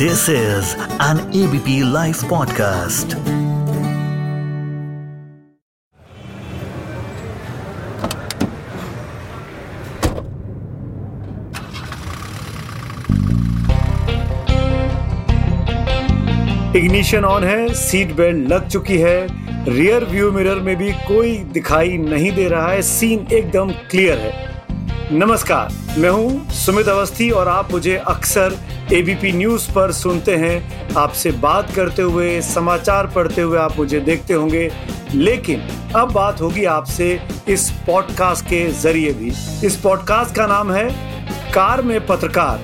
This is an ABP Life podcast. Ignition on है seat belt लग चुकी है। रियर व्यू मिरर में भी कोई दिखाई नहीं दे रहा है। सीन एकदम क्लियर है। नमस्कार, मैं हूँ सुमित अवस्थी और आप मुझे अक्सर एबीपी न्यूज़ पर सुनते हैं। आपसे बात करते हुए, समाचार पढ़ते हुए आप मुझे देखते होंगे। लेकिन अब बात होगी आपसे इस पॉडकास्ट के ज़रिए भी। इस पॉडकास्ट का नाम है कार में पत्रकार,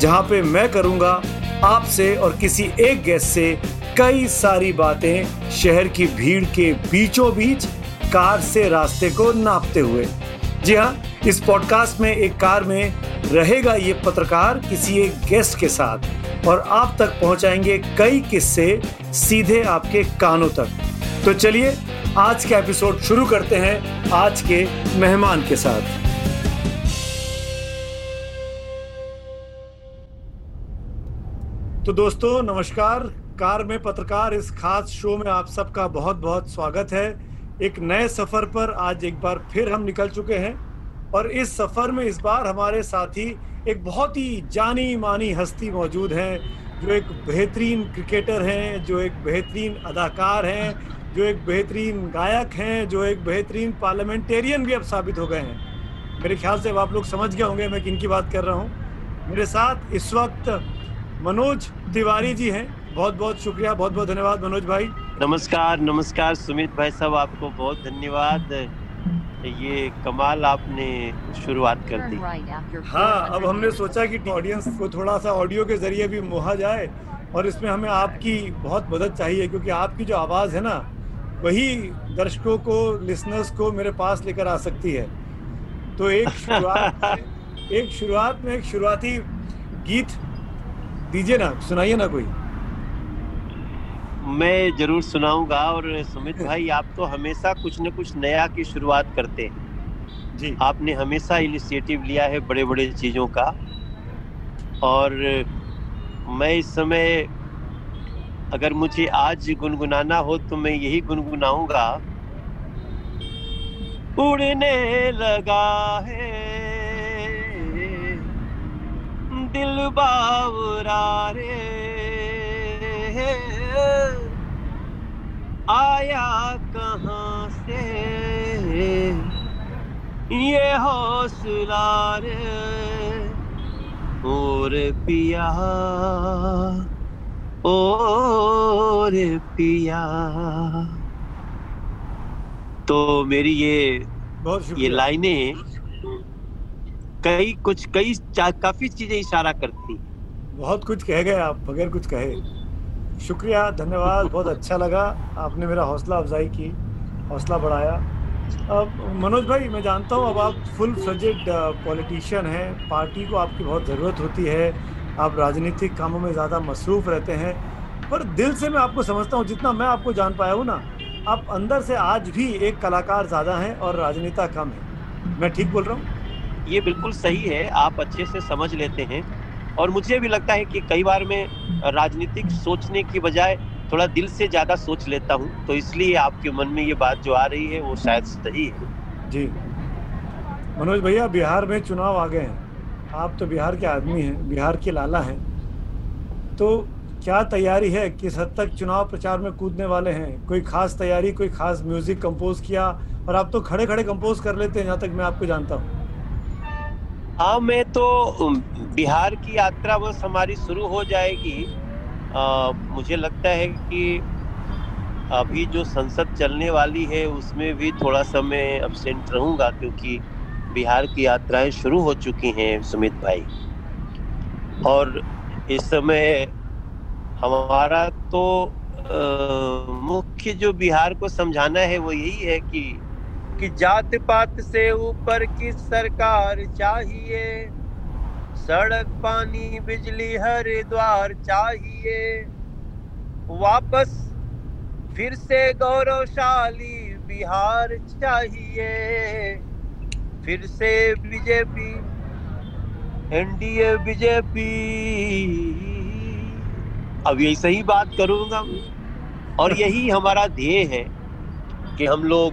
जहाँ पे मैं करूँगा आपसे और किसी एक गेस्ट से कई सारी बातें शहर की भीड़ के बीचों बीच कार से रास्ते को नापते हुए। जी हाँ इस पॉडकास्ट में एक कार में रहेगा ये पत्रकार किसी एक गेस्ट के साथ और आप तक पहुंचाएँगे कई किस्से सीधे आपके कानों तक। तो चलिए, आज का एपिसोड शुरू करते हैं आज के मेहमान के साथ। तो दोस्तों, नमस्कार। कार में पत्रकार, इस खास शो में आप सबका बहुत बहुत स्वागत है। एक नए सफ़र पर आज एक बार फिर हम निकल चुके हैं और इस सफ़र में इस बार हमारे साथी एक बहुत ही जानी मानी हस्ती मौजूद हैं, जो एक बेहतरीन क्रिकेटर हैं, जो एक बेहतरीन अदाकार हैं, जो एक बेहतरीन गायक हैं, जो एक बेहतरीन पार्लियामेंटेरियन भी अब साबित हो गए हैं। मेरे ख्याल से अब आप लोग समझ गए होंगे मैं किन की बात कर रहा हूँ। मेरे साथ इस वक्त मनोज तिवारी जी हैं। बहुत बहुत शुक्रिया बहुत बहुत धन्यवाद मनोज भाई। नमस्कार नमस्कार सुमित भाई साहब आपको बहुत धन्यवाद। ये कमाल आपने शुरुआत कर दी। हाँ अब हमने सोचा कि ऑडियंस को थोड़ा सा ऑडियो के ज़रिए भी मोहा जाए और इसमें हमें आपकी बहुत मदद चाहिए क्योंकि आपकी जो आवाज़ है ना वही दर्शकों को लिसनर्स को मेरे पास लेकर आ सकती है। तो एक शुरुआत एक शुरुआत में एक शुरुआती गीत दीजिए ना सुनाइए ना कोई। मैं ज़रूर सुनाऊँगा और सुमित भाई आप तो हमेशा कुछ न कुछ नया की शुरुआत करते हैं। जी। आपने हमेशा इनिशिएटिव लिया है बड़े बड़े चीज़ों का। और मैं इस समय अगर मुझे आज गुनगुनाना हो तो मैं यही गुनगुनाऊँगा। उड़ने लगा है दिल बावरा रे। आया कहाँ से? ये हौसला रे और पिया और पिया। तो मेरी ये ये लाइनें कई कुछ कई काफ़ी चीज़ें इशारा करती। बहुत कुछ कह गए आप बगैर कुछ कहे। शुक्रिया, धन्यवाद, बहुत अच्छा लगा। आपने मेरा हौसला अफजाई की, हौसला बढ़ाया। अब मनोज भाई, मैं जानता हूँ अब आप फुल फ्लजेड पॉलिटिशियन हैं, पार्टी को आपकी बहुत ज़रूरत होती है, आप राजनीतिक कामों में ज़्यादा मसरूफ़ रहते हैं, पर दिल से मैं आपको समझता हूँ, जितना मैं आपको जान पाया हूँ ना, आप अंदर से आज भी एक कलाकार ज़्यादा हैं और राजनेता कम है। मैं ठीक बोल रहा हूँ? ये बिल्कुल सही है, आप अच्छे से समझ लेते हैं। और मुझे भी लगता है कि कई बार मैं राजनीतिक सोचने की बजाय थोड़ा दिल से ज़्यादा सोच लेता हूँ तो इसलिए आपके मन में ये बात जो आ रही है, वो शायद सही है। जी। मनोज भैया, बिहार में चुनाव आ गए हैं। आप तो बिहार के आदमी हैं, बिहार के लाला हैं। तो क्या तैयारी है? किस हद तक चुनाव प्रचार में कूदने वाले हैं? कोई खास तैयारी, कोई खास म्यूज़िक कंपोज किया? और आप तो खड़े खड़े कंपोज कर लेते हैं, जहाँ तक मैं आपको जानता हूँ। हाँ मैं तो बिहार की यात्रा बस हमारी शुरू हो जाएगी। आ, मुझे लगता है कि अभी जो संसद चलने वाली है उसमें भी थोड़ा सा मैं अब्सेंट रहूँगा क्योंकि बिहार की यात्राएँ शुरू हो चुकी हैं सुमित भाई। और इस समय हमारा तो मुख्य जो बिहार को समझाना है वो यही है कि कि जात पात से ऊपर की सरकार चाहिए? सड़क, पानी, बिजली, हर द्वार चाहिए। वापस फिर से गौरवशाली बिहार चाहिए। फिर से बीजेपी, एनडीए, बीजेपी। अब यही सही बात करूँगा और यही हमारा ध्येय है कि हम लोग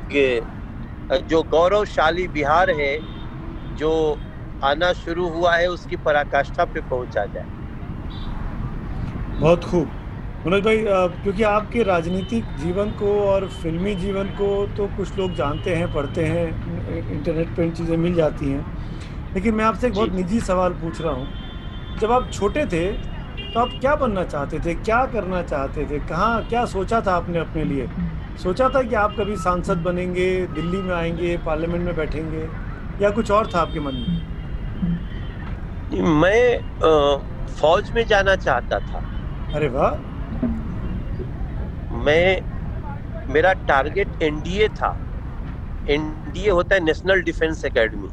जो गौरवशाली बिहार है जो आना शुरू हुआ है उसकी पराकाष्ठा पे पहुँचा जाए। बहुत खूब। मनोज भाई क्योंकि आपके राजनीतिक जीवन को और फिल्मी जीवन को तो कुछ लोग जानते हैं पढ़ते हैं इंटरनेट पर इन चीज़ें मिल जाती हैं। लेकिन मैं आपसे एक बहुत निजी सवाल पूछ रहा हूँ। जब आप छोटे थे तो आप क्या बनना चाहते थे क्या करना चाहते थे कहाँ क्या सोचा था आपने अपने लिए? सोचा था कि आप कभी सांसद बनेंगे दिल्ली में आएँगे पार्लियामेंट में बैठेंगे या कुछ और था आपके मन में? मैं फौज में जाना चाहता था। अरे वाह! मैं मेरा टारगेट एनडीए था। एनडीए होता है नेशनल डिफेंस एकेडमी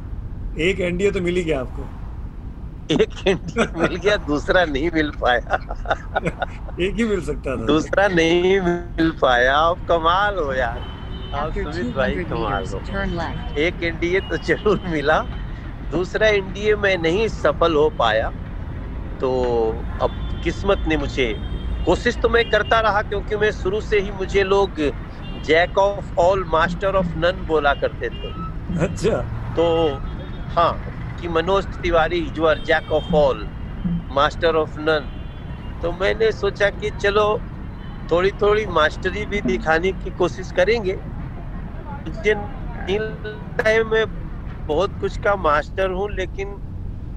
एक एनडीए तो मिल ही गया आपको। एक एनडीए मिल गया दूसरा नहीं मिल पाया। एक ही मिल सकता था। दूसरा नहीं मिल पाया। आप कमाल हो यार। आप सुमित भाई कमाल हो। एक एनडीए तो ज़रूर मिला। दूसरा एनडीए में नहीं सफल हो पाया। तो अब किस्मत ने मुझे कोशिश तो मैं करता रहा क्योंकि मैं शुरू से ही मुझे लोग jack of all master of none बोला करते थे। अच्छा। तो हाँ कि मनोज तिवारी जो are jack of all master of none तो मैंने सोचा कि चलो थोड़ी थोड़ी मास्टरी भी दिखाने की कोशिश करेंगे। मुझे मैं बहुत कुछ का मास्टर हूँ, लेकिन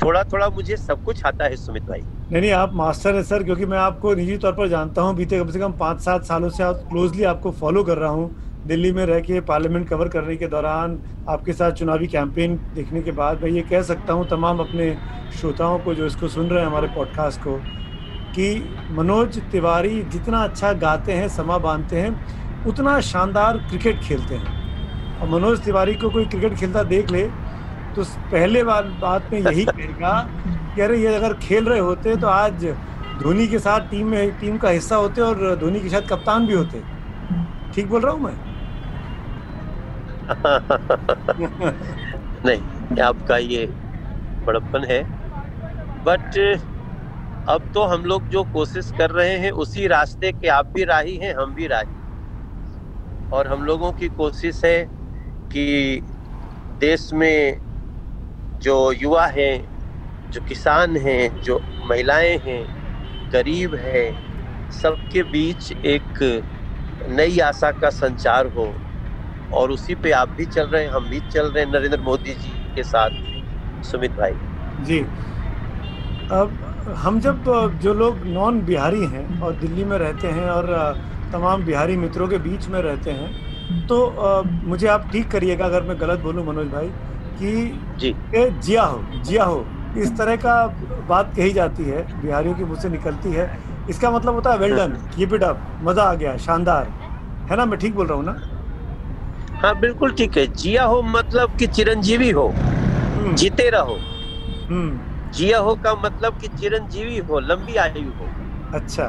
थोड़ा थोड़ा मुझे सब कुछ आता है, सुमित भाई। नहीं नहीं, आप मास्टर है सर क्योंकि मैं आपको निजी तौर पर जानता हूँ। बीते कम से कम पाँच सात सालों से आप क्लोजली आपको फॉलो कर रहा हूँ। दिल्ली में रह के पार्लियामेंट कवर करने के दौरान आपके साथ चुनावी कैंपेन देखने के बाद मैं ये कह सकता हूँ, तमाम अपने श्रोताओं को जो इसको सुन रहे हैं हमारे पॉडकास्ट को, कि मनोज तिवारी जितना अच्छा गाते हैं, समा बांधते हैं, उतना शानदार क्रिकेट खेलते हैं। और मनोज तिवारी को कोई क्रिकेट खेलता देख ले तो पहले बार बात में यही कहेगा कि अरे ये अगर खेल रहे होते तो आज धोनी के साथ टीम में, टीम का हिस्सा होते और धोनी के साथ कप्तान भी होते। ठीक बोल रहा हूँ मैं? नहीं, आपका ये बड़प्पन है। बट अब तो हम लोग जो कोशिश कर रहे हैं, उसी रास्ते के आप भी राही हैं, हम भी राही और हम लोगों की कोशिश है कि देश में जो युवा हैं, जो किसान हैं, जो महिलाएँ हैं, गरीब हैं, सबके बीच एक नई आशा का संचार हो। और उसी पे आप भी चल रहे हैं हम भी चल रहे हैं नरेंद्र मोदी जी के साथ सुमित भाई। जी। अब हम जब जो लोग नॉन बिहारी हैं और दिल्ली में रहते हैं और तमाम बिहारी मित्रों के बीच में रहते हैं तो मुझे आप ठीक करिएगा अगर मैं गलत बोलूँ मनोज भाई कि जी। जिया हो जिया हो इस तरह का बात कही जाती है बिहारियों की मुझसे निकलती है। इसका मतलब होता है well done keep it up मज़ा आ गया शानदार। है ना? मैं ठीक बोल रहा हूँ ना? हाँ बिल्कुल ठीक है। जिया हो मतलब कि चिरंजीवी हो हम्म। जीते रहो। हम्म। जिया हो का मतलब कि चिरंजीवी हो लंबी आयु हो। अच्छा।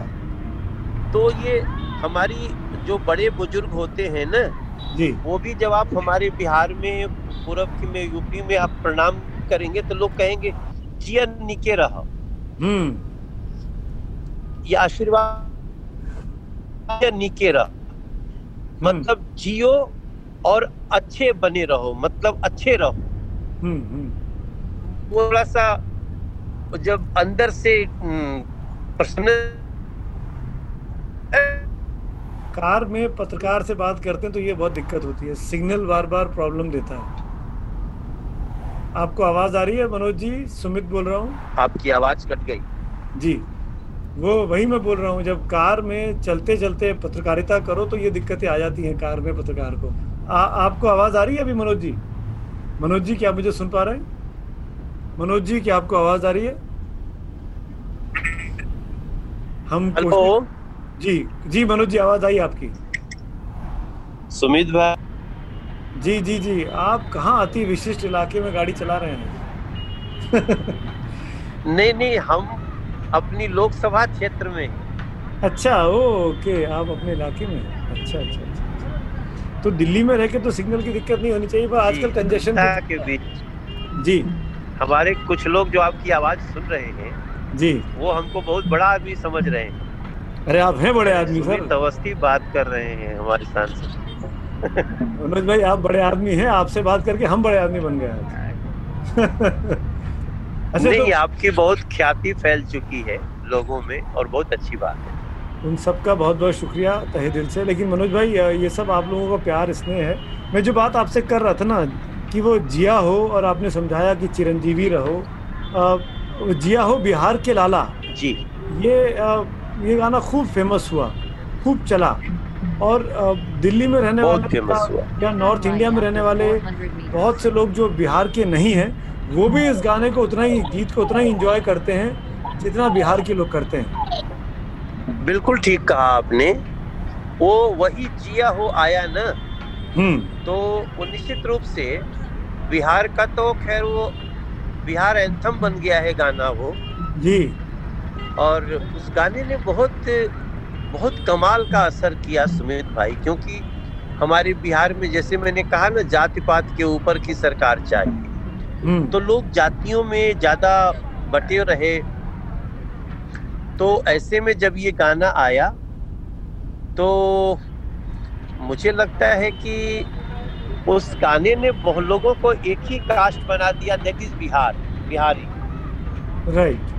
तो ये हमारी जो बड़े बुज़ुर्ग होते हैं ना जी। वो भी जब आप हमारे बिहार में पूर्व में यूपी में आप प्रणाम करेंगे तो लोग कहेंगे जिया निके रहो। हम्म। ये आशीर्वाद निके रहा। हम्म। मतलब जियो और अच्छे बने रहो मतलब अच्छे रहो। हम्म, हम्म। थोड़ा सा जब अंदर से प्रश्न कार में पत्रकार से बात करते हैं तो ये बहुत दिक्कत होती है। सिग्नल बार बार प्रॉब्लम देता है। आपको आवाज़ आ रही है मनोज जी? सुमित बोल रहा हूँ। आपकी आवाज़ कट गई। जी। वो वही मैं बोल रहा हूँ जब कार में चलते चलते पत्रकारिता करो तो ये दिक्कतें आ जाती हैं कार में पत्रकार को। आ, आपको आवाज़ आ रही है अभी मनोज जी? मनोज जी क्या मुझे सुन पा रहे हैं? मनोज जी क्या आपको आवाज़ आ रही है? हम हेलो? जी जी मनोज जी आवाज़ आई आपकी। सुमित भाई। जी जी जी आप कहाँ अति विशिष्ट इलाके में गाड़ी चला रहे हैं? नहीं नहीं हम अपनी लोकसभा क्षेत्र में अच्छा ओके आप अपने इलाके में अच्छा अच्छा अच्छा, अच्छा। तो दिल्ली में रह के तो सिग्नल की दिक्कत नहीं होनी चाहिए पर आजकल कंजेशन के बीच। जी। हमारे कुछ लोग जो आपकी आवाज़ सुन रहे हैं जी। वो हमको बहुत बड़ा आदमी समझ रहे हैं। अरे आप हैं बड़े आदमी सर। अवस्थी बात कर रहे हैं हमारे सांसद मनोज भाई आप बड़े आदमी हैं आपसे बात करके हम बड़े आदमी बन गए अच्छा नहीं तो, आपकी बहुत ख्याति फैल चुकी है लोगों में और बहुत अच्छी बात है। उन सबका बहुत बहुत शुक्रिया तहे दिल से। लेकिन मनोज भाई ये सब आप लोगों का प्यार स्नेह है। मैं जो बात आपसे कर रहा था ना कि वो जिया हो और आपने समझाया कि चिरंजीवी रहो जिया हो बिहार के लाला। जी। ये ये गाना खूब फ़ेमस हुआ खूब चला। और दिल्ली में रहने वाले या नॉर्थ इंडिया में रहने वाले बहुत से लोग जो बिहार के नहीं हैं वो भी इस गाने को उतना ही गीत को उतना ही इंजॉय करते हैं जितना बिहार के लोग करते हैं। बिल्कुल ठीक कहा आपने। वो वही जिया हो आया न? हम्म। तो वो निश्चित रूप से बिहार का तो खैर वो बिहार एंथम बन गया है गाना वो। जी। और उस गाने ने बहुत बहुत कमाल का असर किया सुमित भाई क्योंकि हमारे बिहार में जैसे मैंने कहा ना जाति पात के ऊपर की सरकार चाहिए। हम्म। तो लोग जातियों में ज़्यादा बटे रहे तो ऐसे में जब ये गाना आया तो मुझे लगता है कि उस गाने ने बहुत लोगों को एक ही कास्ट बना दिया that is Bihar Bihari right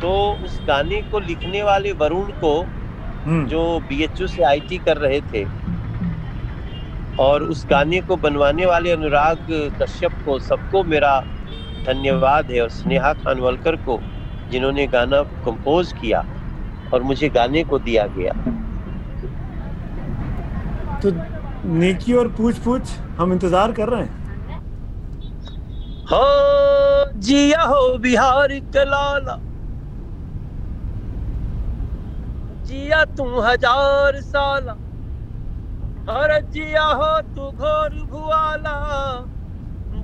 तो उस गाने को लिखने वाले वरुण को हम्म। जो बीएचयू से आईटी कर रहे थे और उस गाने को बनवाने वाले अनुराग कश्यप को सबको मेरा धन्यवाद है और स्नेहा खानवलकर को जिन्होंने गाना कंपोज किया और मुझे गाने को दिया गया। तो नेकी और पूछ पूछ हम इंतज़ार कर रहे हैं। हो जिया हो बिहार के लाला। जिया तू हज़ार साल। हर जिया हो तू घोर भुआला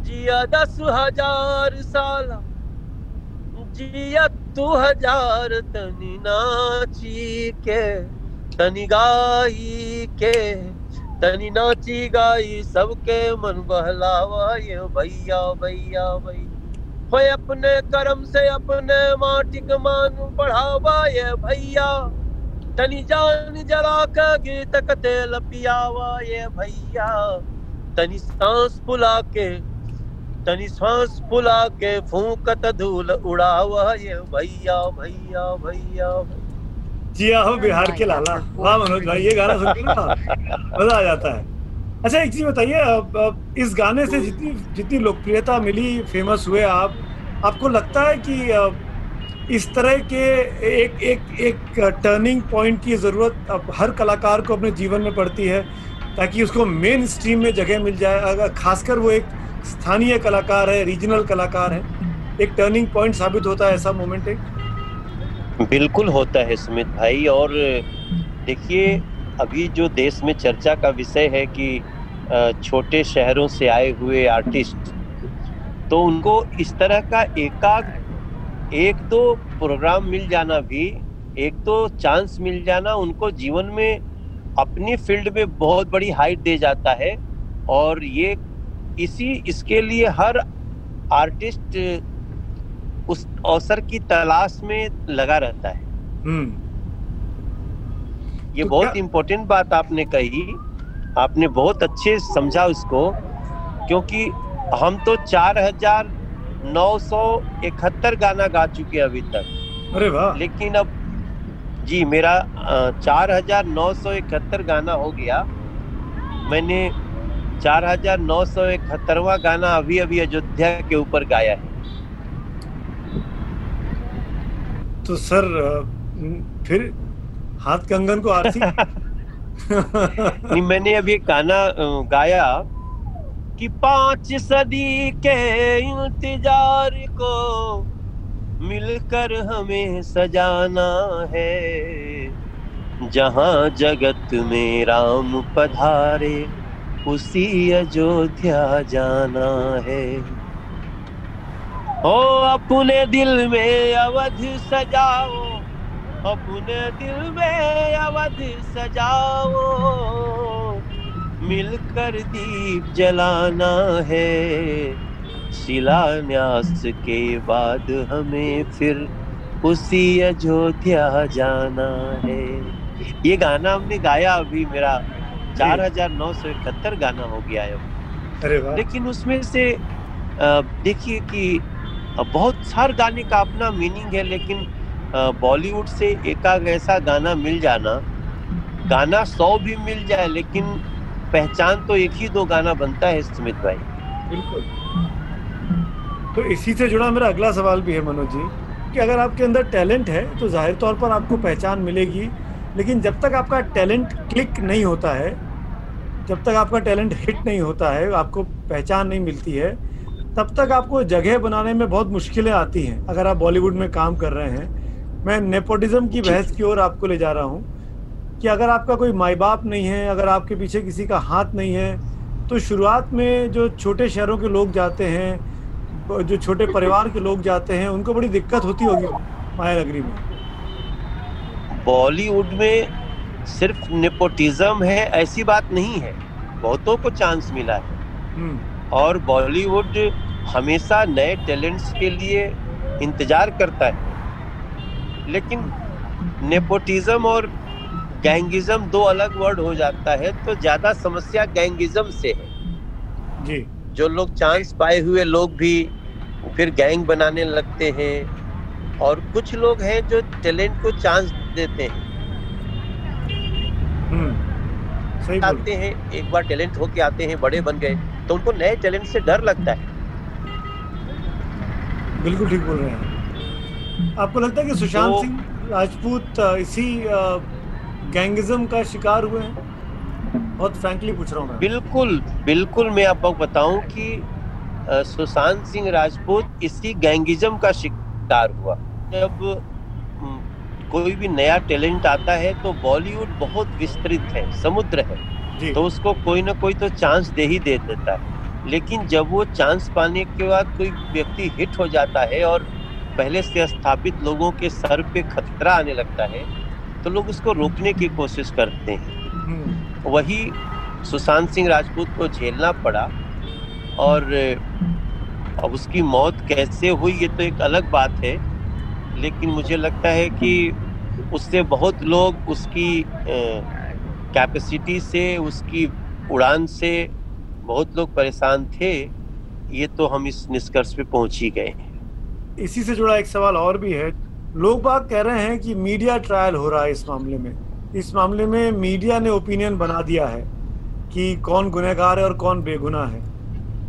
जिया दस हज़ार साल। जिया तू हज़ार तनी नाची के, तनी गाई के, तनी नाची गाई सबके मन बहलावा ये भैया भैया भैया। हो अपने कर्म से अपने माटिक मान बढ़ावा ये भैया। तनी जान जला का गीत तेल पियावा ये भैया। तनी सांस फुला के तनी सांस फुला के फूकत धूल उड़ावा ये भैया भैया भैया। जिया हो बिहार के लाला। वाह, मनोज भाई, ये गाना सुन ना मज़ा आ जाता है। अच्छा एक चीज़ बताइए इस गाने से जितनी जितनी लोकप्रियता मिली फ़ेमस हुए आप, आपको लगता है कि इस तरह के एक एक एक टर्निंग पॉइंट की ज़रूरत अब हर कलाकार को अपने जीवन में पड़ती है, ताकि उसको मेन स्ट्रीम में जगह मिल जाए, अगर खासकर वो एक स्थानीय कलाकार है रीजनल कलाकार है। एक टर्निंग पॉइंट साबित होता है ऐसा मोमेंट एक बिल्कुल होता है सुमित भाई, और देखिए, अभी जो देश में चर्चा का विषय है कि छोटे शहरों से आए हुए आर्टिस्ट तो उनको इस तरह का एकाग एक दो प्रोग्राम मिल जाना भी, एक तो चांस मिल जाना उनको जीवन में अपनी फ़ील्ड में बहुत बड़ी हाइट दे जाता है। और ये इसी इसके लिए हर आर्टिस्ट उस अवसर की तलाश में लगा रहता है। हम्म। ये तो बहुत इम्पोर्टेंट बात आपने कही। आपने बहुत अच्छे समझा उसको क्योंकि हम तो चार हज़ार नौ सौ इकहत्तर गाना गा चुके अभी तक। अरे वाह। लेकिन अब जी मेरा चार हज़ार नौ सौ इकहत्तर गाना हो गया। मैंने चार हज़ार नौ सौ इकहत्तरवा गाना अभी अभी अयोध्या के ऊपर गाया है। तो सर फिर हाथ कंगन को आरती? नहीं मैंने अभी गाना गाया कि पाँच सदी के इंतज़ार को मिलकर हमें सजाना है। जहाँ जगत में राम पधारे उसी अयोध्या जाना है। ओ, अपने दिल में अवध सजाओ, अपने दिल में अवध सजाओ। मिलकर दीप जलाना है, शिलान्यास के बाद हमें फिर उसी अयोध्या जाना है। ये गाना हमने गाया अभी मेरा चार हज़ार नौ सौ इकहत्तर गाना हो गया है। अरे लेकिन उसमें से देखिए कि बहुत हर गाने का अपना मीनिंग है लेकिन बॉलीवुड से एकाग ऐसा गाना मिल जाना गाना सौ भी मिल जाए लेकिन पहचान तो एक ही दो गाना बनता है सुमित भाई। बिल्कुल। तो इसी से जुड़ा मेरा अगला सवाल भी है मनोज जी कि अगर आपके अंदर टैलेंट है तो ज़ाहिर तौर पर आपको पहचान मिलेगी लेकिन जब तक आपका टैलेंट क्लिक नहीं होता है जब तक आपका टैलेंट हिट नहीं होता है आपको पहचान नहीं मिलती है तब तक आपको जगह बनाने में बहुत मुश्किलें आती हैं। अगर आप बॉलीवुड में काम कर रहे हैं मैं नेपोटिज्म की बहस की ओर आपको ले जा रहा हूँ कि अगर आपका कोई माई बाप नहीं है अगर आपके पीछे किसी का हाथ नहीं है तो शुरुआत में जो छोटे शहरों के लोग जाते हैं जो छोटे परिवार के लोग जाते हैं उनको बड़ी दिक्कत होती होगी माया नगरी में। बॉलीवुड में सिर्फ़ नेपोटिज्म है ऐसी बात नहीं है। बहुतों को चांस मिला है। हम्म, और बॉलीवुड हमेशा नए टैलेंट्स के लिए इंतज़ार करता है। लेकिन नेपोटिज्म और गैंगिज्म दो अलग वर्ड हो जाता है तो ज़्यादा समस्या गैंगिज्म से है। जी। जो लोग चांस पाए हुए लोग भी फिर गैंग बनाने लगते हैं। और कुछ लोग हैं जो टैलेंट को चांस देते हैं हम्म, सही आते हैं एक बार टैलेंट होके आते हैं बड़े बन गए तो उनको नए टैलेंट से डर लगता है। बिल्कुल ठीक बोल रहे हैं। आपको लगता है कि सुशांत तो- सिंह राजपूत इसी गैंगिज्म का शिकार हुए हैं? बहुत फ्रैंकली पूछ रहा हूँ बिल्कुल बिल्कुल मैं आपको बताऊँ कि सुशांत सिंह राजपूत इसी गैंगिज्म का शिकार हुआ। जब कोई भी नया टैलेंट आता है तो बॉलीवुड बहुत विस्तृत है समुद्र है। तो उसको कोई ना कोई तो चांस दे ही दे देता है। लेकिन जब वो चांस पाने के बाद कोई व्यक्ति हिट हो जाता है और पहले से स्थापित लोगों के सर पे खतरा आने लगता है तो लोग उसको रोकने की कोशिश करते हैं। हम्म, वही सुशांत सिंह राजपूत को झेलना पड़ा और अब उसकी मौत कैसे हुई ये तो एक अलग बात है। लेकिन मुझे लगता है कि उससे बहुत लोग उसकी कैपेसिटी से उसकी उड़ान से बहुत लोग परेशान थे। ये तो हम इस निष्कर्ष पे पहुँच ही गए इसी से जुड़ा एक सवाल और भी है। लोग बात कह रहे हैं कि मीडिया ट्रायल हो रहा है इस मामले में। इस मामले में मीडिया ने ओपिनियन बना दिया है कि कौन गुनहगार है और कौन बेगुनाह है।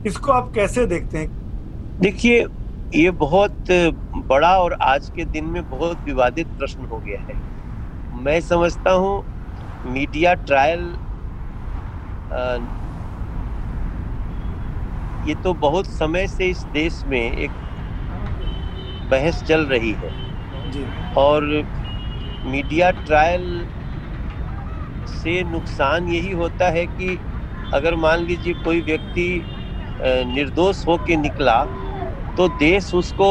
इसको आप कैसे देखते हैं? देखिए ये बहुत बड़ा और आज के दिन में बहुत विवादित प्रश्न हो गया है। मैं समझता हूँ मीडिया ट्रायल ये तो बहुत समय से इस देश में एक बहस चल रही है। जी। और मीडिया ट्रायल से नुकसान यही होता है कि अगर मान लीजिए कोई व्यक्ति निर्दोष होके निकला तो देश उसको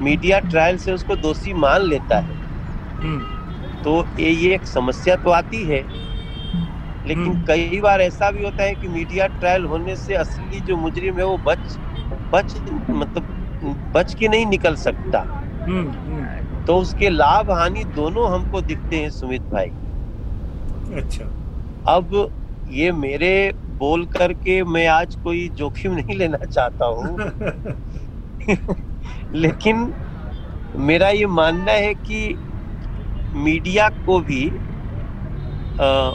मीडिया ट्रायल से उसको दोषी मान लेता है। हम्म, तो ये एक समस्या तो आती है लेकिन हम्म। कई बार ऐसा भी होता है कि मीडिया ट्रायल होने से असली जो मुजरिम है वो बच बच मतलब बच के नहीं निकल सकता। हम्म, तो उसके लाभ हानि दोनों हमको दिखते हैं सुमित भाई। अच्छा। अब ये मेरे बोल करके मैं आज कोई जोखिम नहीं लेना चाहता हूँ। लेकिन मेरा ये मानना है कि मीडिया को भी अ,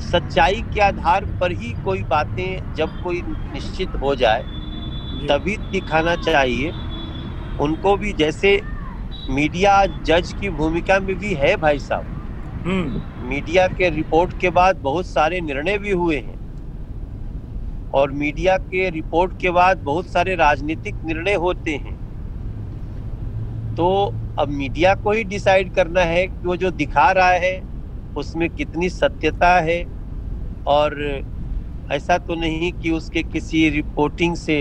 सच्चाई के आधार पर ही कोई बातें जब कोई निश्चित हो जाए तभी दिखाना चाहिए। उनको भी जैसे मीडिया जज की भूमिका में भी है भाई साहब। हम्म, मीडिया के रिपोर्ट के बाद बहुत सारे निर्णय भी हुए हैं। और मीडिया के रिपोर्ट के बाद बहुत सारे राजनीतिक निर्णय होते हैं। तो अब मीडिया को ही डिसाइड करना है कि वो जो दिखा रहा है उसमें कितनी सत्यता है और ऐसा तो नहीं कि उसके किसी रिपोर्टिंग से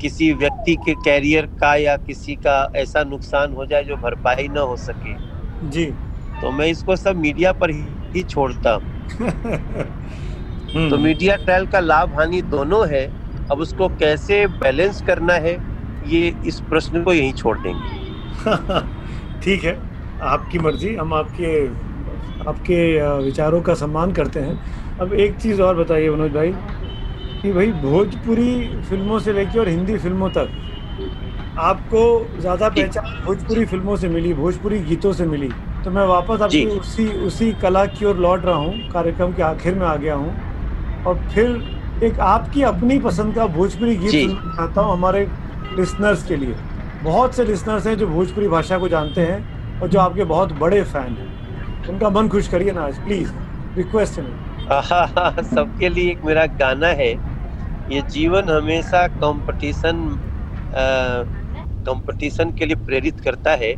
किसी व्यक्ति के कैरियर का या किसी का ऐसा नुकसान हो जाए जो भरपाई न हो सके। जी। तो मैं इसको सब मीडिया पर ही, छोड़ता हूँ। तो मीडिया ट्रायल का लाभ हानि दोनों है अब उसको कैसे बैलेंस करना है ये इस प्रश्न को यहीं छोड़ देंगे। ठीक है आपकी मर्ज़ी हम आपके आपके विचारों का सम्मान करते हैं। अब एक चीज़ और बताइए मनोज भाई कि भाई भोजपुरी फ़िल्मों से लेकर और हिंदी फ़िल्मों तक आपको ज़्यादा पहचान भोजपुरी फ़िल्मों से मिली भोजपुरी गीतों से मिली तो मैं वापस आपकी उसी उसी कला की ओर लौट रहा हूँ कार्यक्रम के आखिर में आ गया हूँ। और फिर एक आपकी अपनी पसंद का भोजपुरी गीत चाहता हूँ हमारे लिसनर्स के लिए। बहुत से लिसनर्स हैं जो भोजपुरी भाषा को जानते हैं और जो आपके बहुत बड़े फ़ैन हैं। उनका मन खुश करिए ना आज प्लीज़ रिक्वेस्ट है। सबके लिए एक मेरा गाना है। ये जीवन हमेशा कंपटीशन कंपटीशन के लिए प्रेरित करता है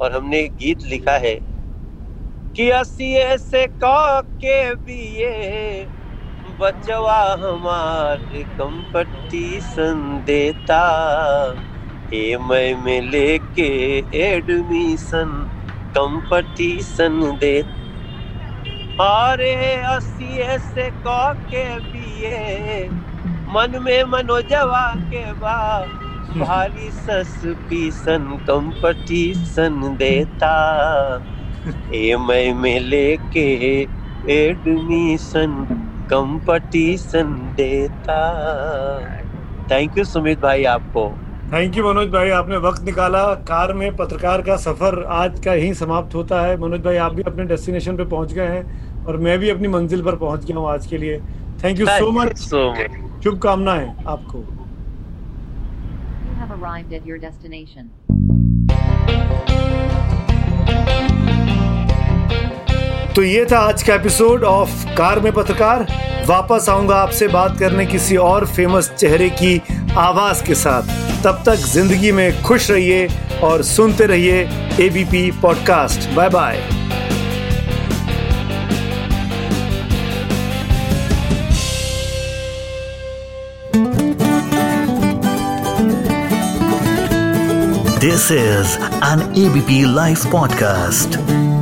और हमने गीत लिखा है। कि असिए से के बीए बचवा हमारे कंपटीशन देता मैं में लेके एडमिशन कंपटीशन दे। अरे असिए से के बीए, मन में मनोजवा के बा। भारी सस्पिशन कंपटीशन देता। मैं में लेके एडमिशन कंपटीशन देता थैंक यू सुमित भाई आपको। थैंक यू मनोज भाई आपने वक्त निकाला। कार में पत्रकार का सफ़र आज का ही समाप्त होता है। मनोज भाई आप भी अपने डेस्टिनेशन पे पहुँच गए हैं और मैं भी अपनी मंजिल पर पहुँच गया हूँ आज के लिए। Thank you so much so much शुभकामनाएँ आपको। तो ये था आज का एपिसोड ऑफ़ कार में पत्रकार। वापस आऊँगा आपसे बात करने किसी और फ़ेमस चेहरे की आवाज़ के साथ। तब तक ज़िंदगी में खुश रहिए और सुनते रहिए ABP podcast bye bye This is an ABP Life podcast.